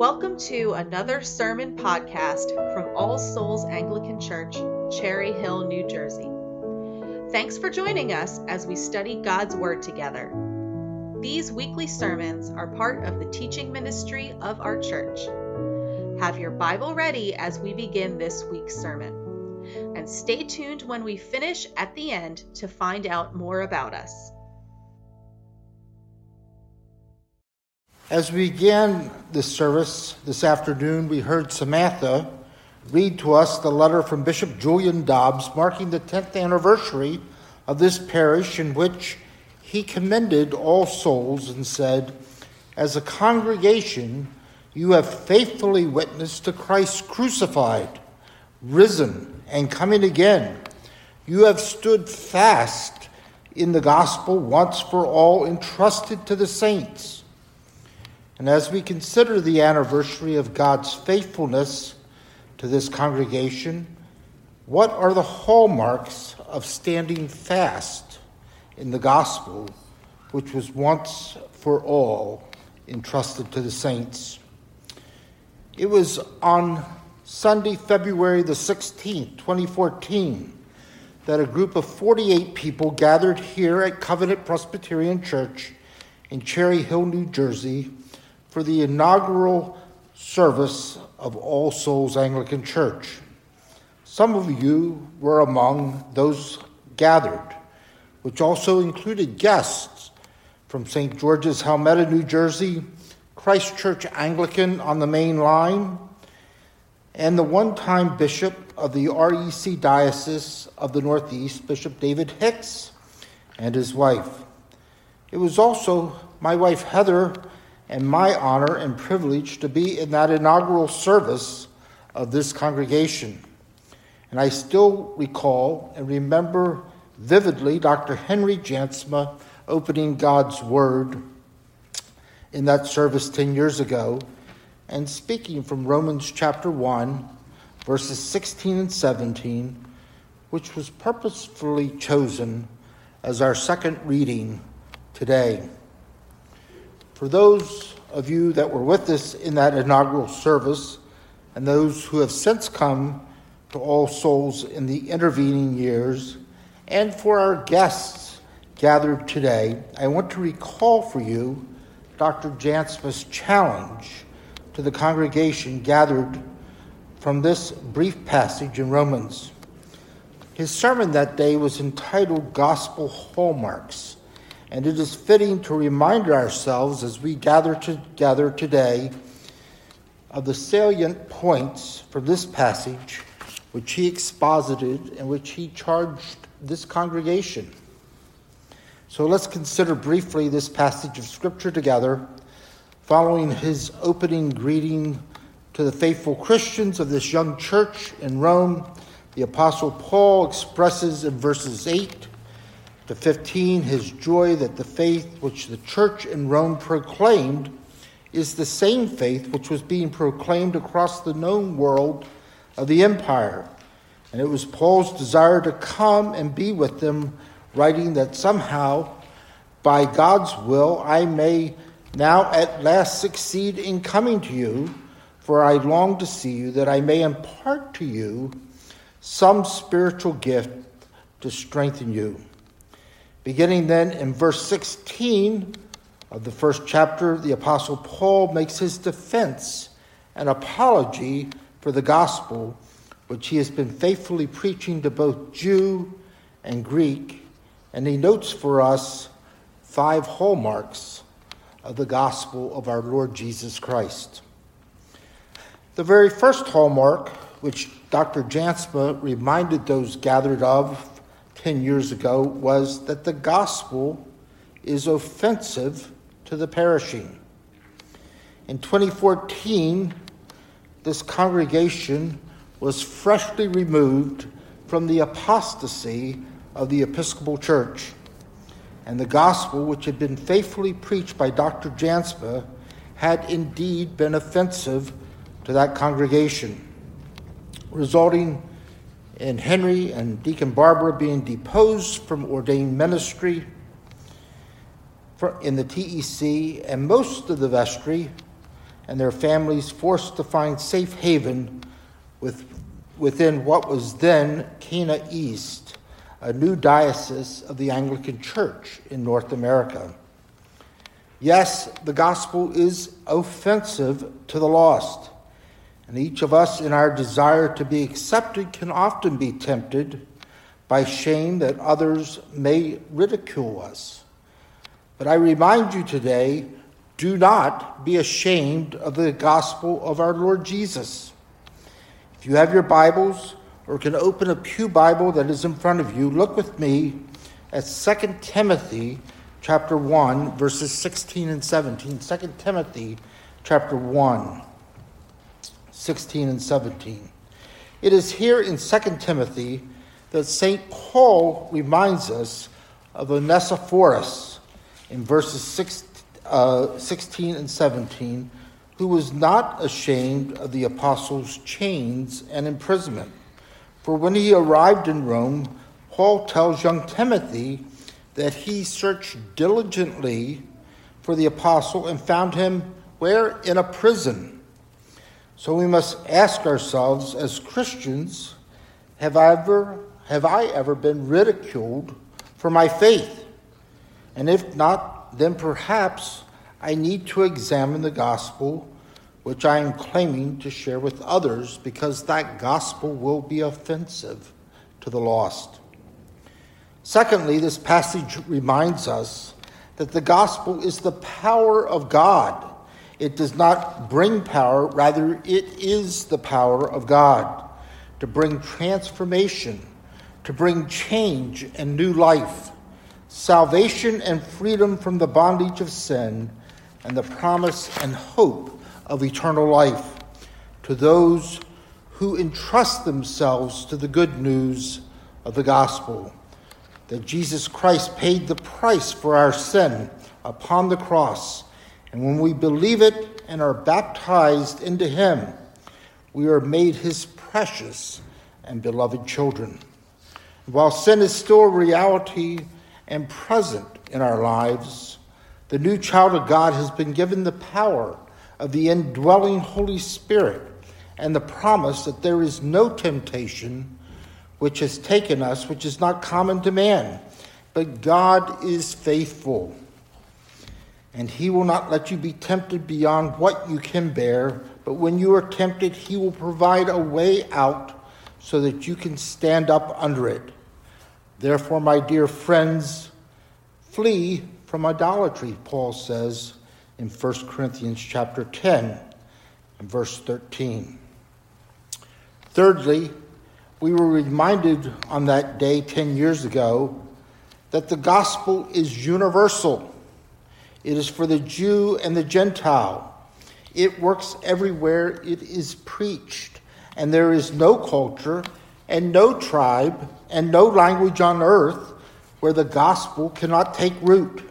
Welcome to another sermon podcast from All Souls Anglican Church, Cherry Hill, New Jersey. Thanks for joining us as we study God's Word together. These weekly sermons are part of the teaching ministry of our church. Have your Bible ready as we begin this week's sermon. And stay tuned when we finish at the end to find out more about us. As we began this service this afternoon, we heard Samantha read to us the letter from Bishop Julian Dobbs marking the 10th anniversary of this parish, in which he commended all souls and said, As a congregation, you have faithfully witnessed to Christ crucified, risen, and coming again. You have stood fast in the gospel once for all entrusted to the saints. And as we consider the anniversary of God's faithfulness to this congregation, what are the hallmarks of standing fast in the gospel, which was once for all entrusted to the saints? It was on Sunday, February the 16th, 2014, that a group of 48 people gathered here at Covenant Presbyterian Church in Cherry Hill, New Jersey for the inaugural service of All Souls Anglican Church. Some of you were among those gathered, which also included guests from St. George's, Helmetta, New Jersey, Christ Church Anglican on the main line, and the one time bishop of the REC Diocese of the Northeast, Bishop David Hicks, and his wife. It was also my wife Heather and my honor and privilege to be in that inaugural service of this congregation. And I still recall and remember vividly Dr. Henry Jansma opening God's Word in that service 10 years ago and speaking from Romans chapter 1, verses 16 and 17, which was purposefully chosen as our second reading today. For those of you that were with us in that inaugural service, and those who have since come to All Souls in the intervening years, and for our guests gathered today, I want to recall for you Dr. Jansma's challenge to the congregation gathered from this brief passage in Romans. His sermon that day was entitled Gospel Hallmarks and it is fitting to remind ourselves as we gather together today of the salient points from this passage which he exposited and which he charged this congregation. So let's consider briefly this passage of Scripture together, following his opening greeting to the faithful Christians of this young church in Rome. The Apostle Paul expresses in verses 8 to 15, his joy that the faith which the church in Rome proclaimed is the same faith which was being proclaimed across the known world of the empire. And it was Paul's desire to come and be with them, writing that somehow, by God's will, I may now at last succeed in coming to you, for I long to see you, that I may impart to you some spiritual gift to strengthen you. Beginning then in verse 16 of the first chapter, the Apostle Paul makes his defense and apology for the gospel, which he has been faithfully preaching to both Jew and Greek. And he notes for us five hallmarks of the gospel of our Lord Jesus Christ. The very first hallmark, which Dr. Jansma reminded those gathered of 10 years ago was that the gospel is offensive to the perishing. In 2014, this congregation was freshly removed from the apostasy of the Episcopal Church. And the gospel, which had been faithfully preached by Dr. Jansma, had indeed been offensive to that congregation, resulting and Henry and Deacon Barbara being deposed from ordained ministry in the TEC and most of the vestry and their families forced to find safe haven with, within what was then CANA East, a new diocese of the Anglican Church in North America. Yes, the gospel is offensive to the lost, and each of us, in our desire to be accepted, can often be tempted by shame that others may ridicule us. But I remind you today do not be ashamed of the gospel of our Lord Jesus. If you have your Bibles or can open a Pew Bible that is in front of you, look with me at 2 Timothy chapter 1 verses 16 and 17. 2 Timothy chapter 1 16 and 17. It is here in 2 Timothy that St. Paul reminds us of Onesiphorus in verses uh, 16 and 17, who was not ashamed of the apostles' chains and imprisonment. For when he arrived in Rome, Paul tells young Timothy that he searched diligently for the apostle and found him where? In a prison. So we must ask ourselves as Christians have I ever have I ever been ridiculed for my faith? And if not, then perhaps I need to examine the gospel which I am claiming to share with others because that gospel will be offensive to the lost. Secondly, this passage reminds us that the gospel is the power of God. It does not bring power, rather, it is the power of God to bring transformation to bring change and new life, salvation and freedom from the bondage of sin, and the promise and hope of eternal life to those who entrust themselves to the good news of the gospel that Jesus Christ paid the price for our sin upon the cross. And when we believe it and are baptized into him, we are made his precious and beloved children. While sin is still reality and present in our lives, the new child of God has been given the power of the indwelling Holy Spirit and the promise that there is no temptation which has taken us, which is not common to man. But God is faithful, and He will not let you be tempted beyond what you can bear. But when you are tempted, He will provide a way out so that you can stand up under it. Therefore, my dear friends, flee from idolatry, Paul says in 1 Corinthians chapter 10 and verse 13. Thirdly, we were reminded on that day 10 years ago that the gospel is universal. It is for the Jew and the Gentile. It works everywhere it is preached, and there is no culture and no tribe and no language on earth where the gospel cannot take root.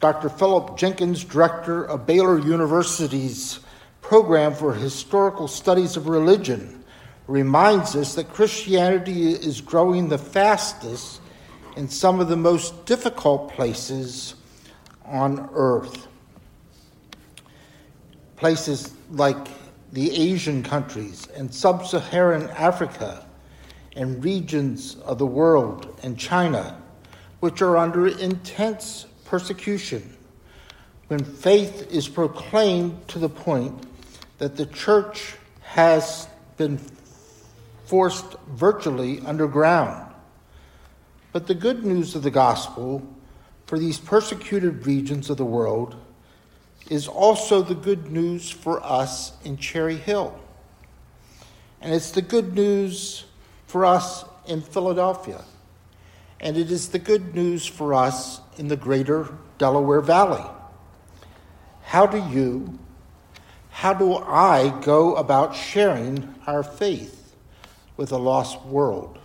Dr. Philip Jenkins, director of Baylor University's program for historical studies of religion, reminds us that Christianity is growing the fastest in some of the most difficult places on earth. Places like the Asian countries and sub Saharan Africa and regions of the world and China, which are under intense persecution. When faith is proclaimed to the point that the church has been forced virtually underground. But the good news of the gospel for these persecuted regions of the world is also the good news for us in Cherry Hill. And it's the good news for us in Philadelphia. And it is the good news for us in the greater Delaware Valley. How do you, how do I go about sharing our faith with a lost world?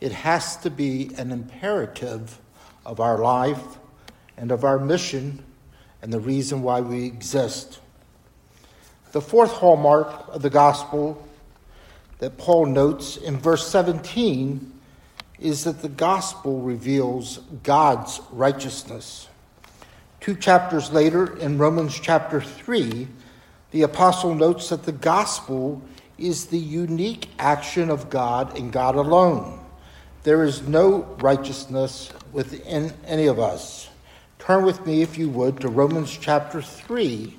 It has to be an imperative of our life and of our mission and the reason why we exist. The fourth hallmark of the gospel that Paul notes in verse 17 is that the gospel reveals God's righteousness. Two chapters later, in Romans chapter 3, the apostle notes that the gospel is the unique action of God and God alone. There is no righteousness within any of us. Turn with me, if you would, to Romans chapter 3,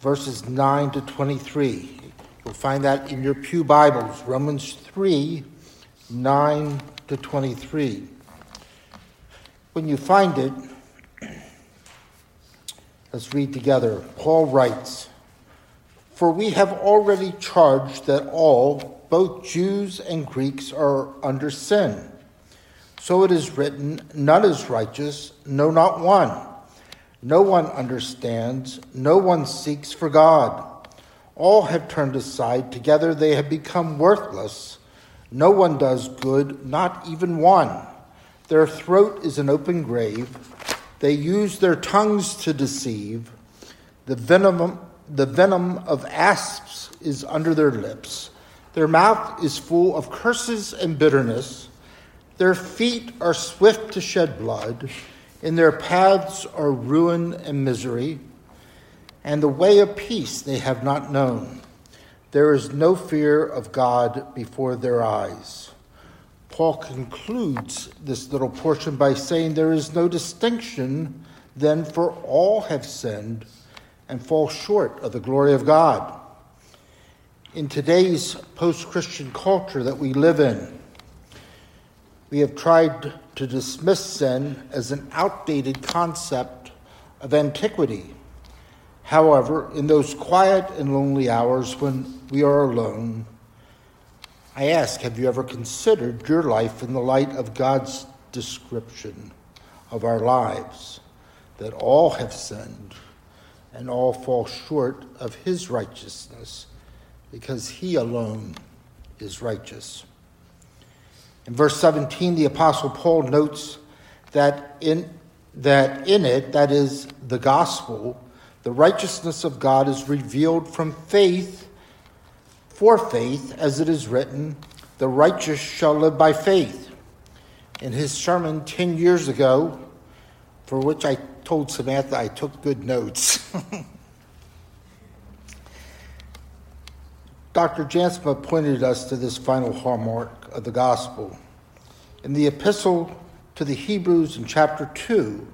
verses 9 to 23. You'll find that in your Pew Bibles, Romans 3, 9 to 23. When you find it, let's read together. Paul writes, For we have already charged that all, both Jews and Greeks are under sin. So it is written, None is righteous, no, not one. No one understands, no one seeks for God. All have turned aside, together they have become worthless. No one does good, not even one. Their throat is an open grave. They use their tongues to deceive. The venom, the venom of asps is under their lips. Their mouth is full of curses and bitterness. Their feet are swift to shed blood. and their paths are ruin and misery. And the way of peace they have not known. There is no fear of God before their eyes. Paul concludes this little portion by saying there is no distinction then, for all have sinned and fall short of the glory of God in today's post Christian culture that we live in, we have tried to dismiss sin as an outdated concept of antiquity. However, in those quiet and lonely hours when we are alone, I ask Have you ever considered your life in the light of God's description of our lives? That all have sinned and all fall short of His righteousness because he alone is righteous. In verse 17, the Apostle Paul notes that in, that in it, that is the gospel, the righteousness of God is revealed from faith for faith, as it is written, the righteous shall live by faith. In his sermon 10 years ago, for which I told Samantha I took good notes. Dr. Jansma pointed us to this final hallmark of the gospel. In the epistle to the Hebrews in chapter 2,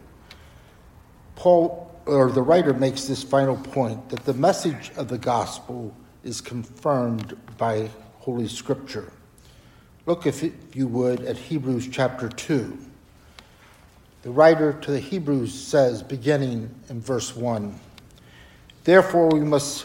Paul, or the writer, makes this final point that the message of the gospel is confirmed by Holy Scripture. Look, if you would, at Hebrews chapter 2. The writer to the Hebrews says, beginning in verse 1 Therefore, we must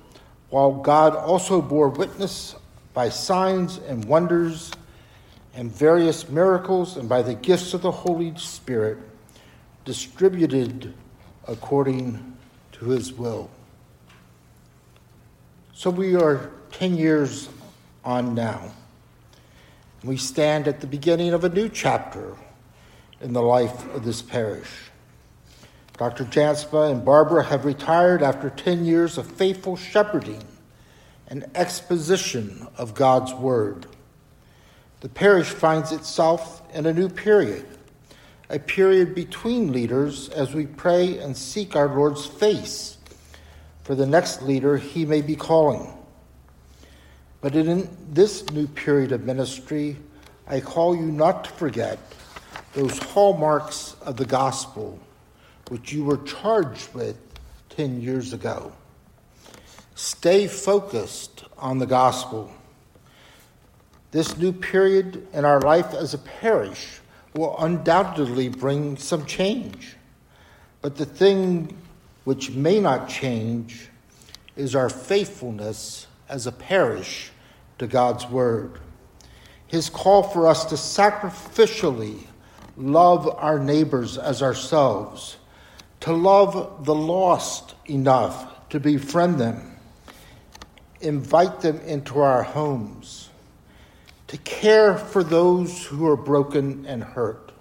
while God also bore witness by signs and wonders and various miracles and by the gifts of the Holy Spirit distributed according to his will. So we are 10 years on now. We stand at the beginning of a new chapter in the life of this parish. Dr. Jansma and Barbara have retired after 10 years of faithful shepherding and exposition of God's Word. The parish finds itself in a new period, a period between leaders as we pray and seek our Lord's face for the next leader he may be calling. But in this new period of ministry, I call you not to forget those hallmarks of the gospel which you were charged with 10 years ago. Stay focused on the gospel. This new period in our life as a parish will undoubtedly bring some change. But the thing which may not change is our faithfulness as a parish to God's Word. His call for us to sacrificially love our neighbors as ourselves to love the lost enough to befriend them, invite them into our homes, to care for those who are broken and hurt,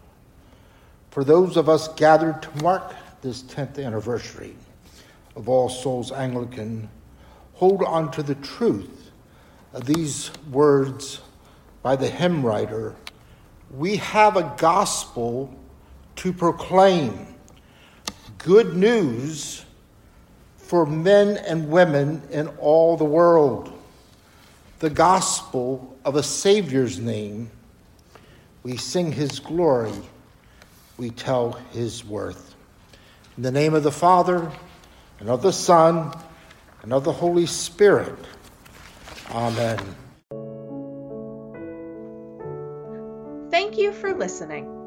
for those of us gathered to mark this 10th anniversary of All Souls Anglican, hold on to the truth of these words by the hymn writer. We have a gospel to proclaim, good news for men and women in all the world. The gospel of a Savior's name. We sing his glory, we tell his worth. In the name of the Father, and of the Son, and of the Holy Spirit. Amen. Thank you for listening.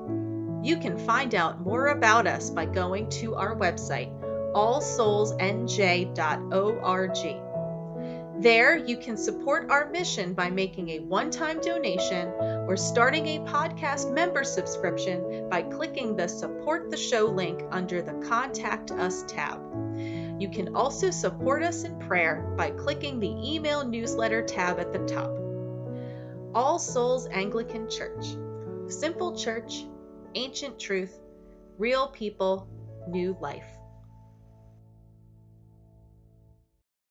You can find out more about us by going to our website allsoulsnj.org. There, you can support our mission by making a one time donation or starting a podcast member subscription by clicking the Support the Show link under the Contact Us tab. You can also support us in prayer by clicking the email newsletter tab at the top. All Souls Anglican Church. Simple church, ancient truth, real people, new life.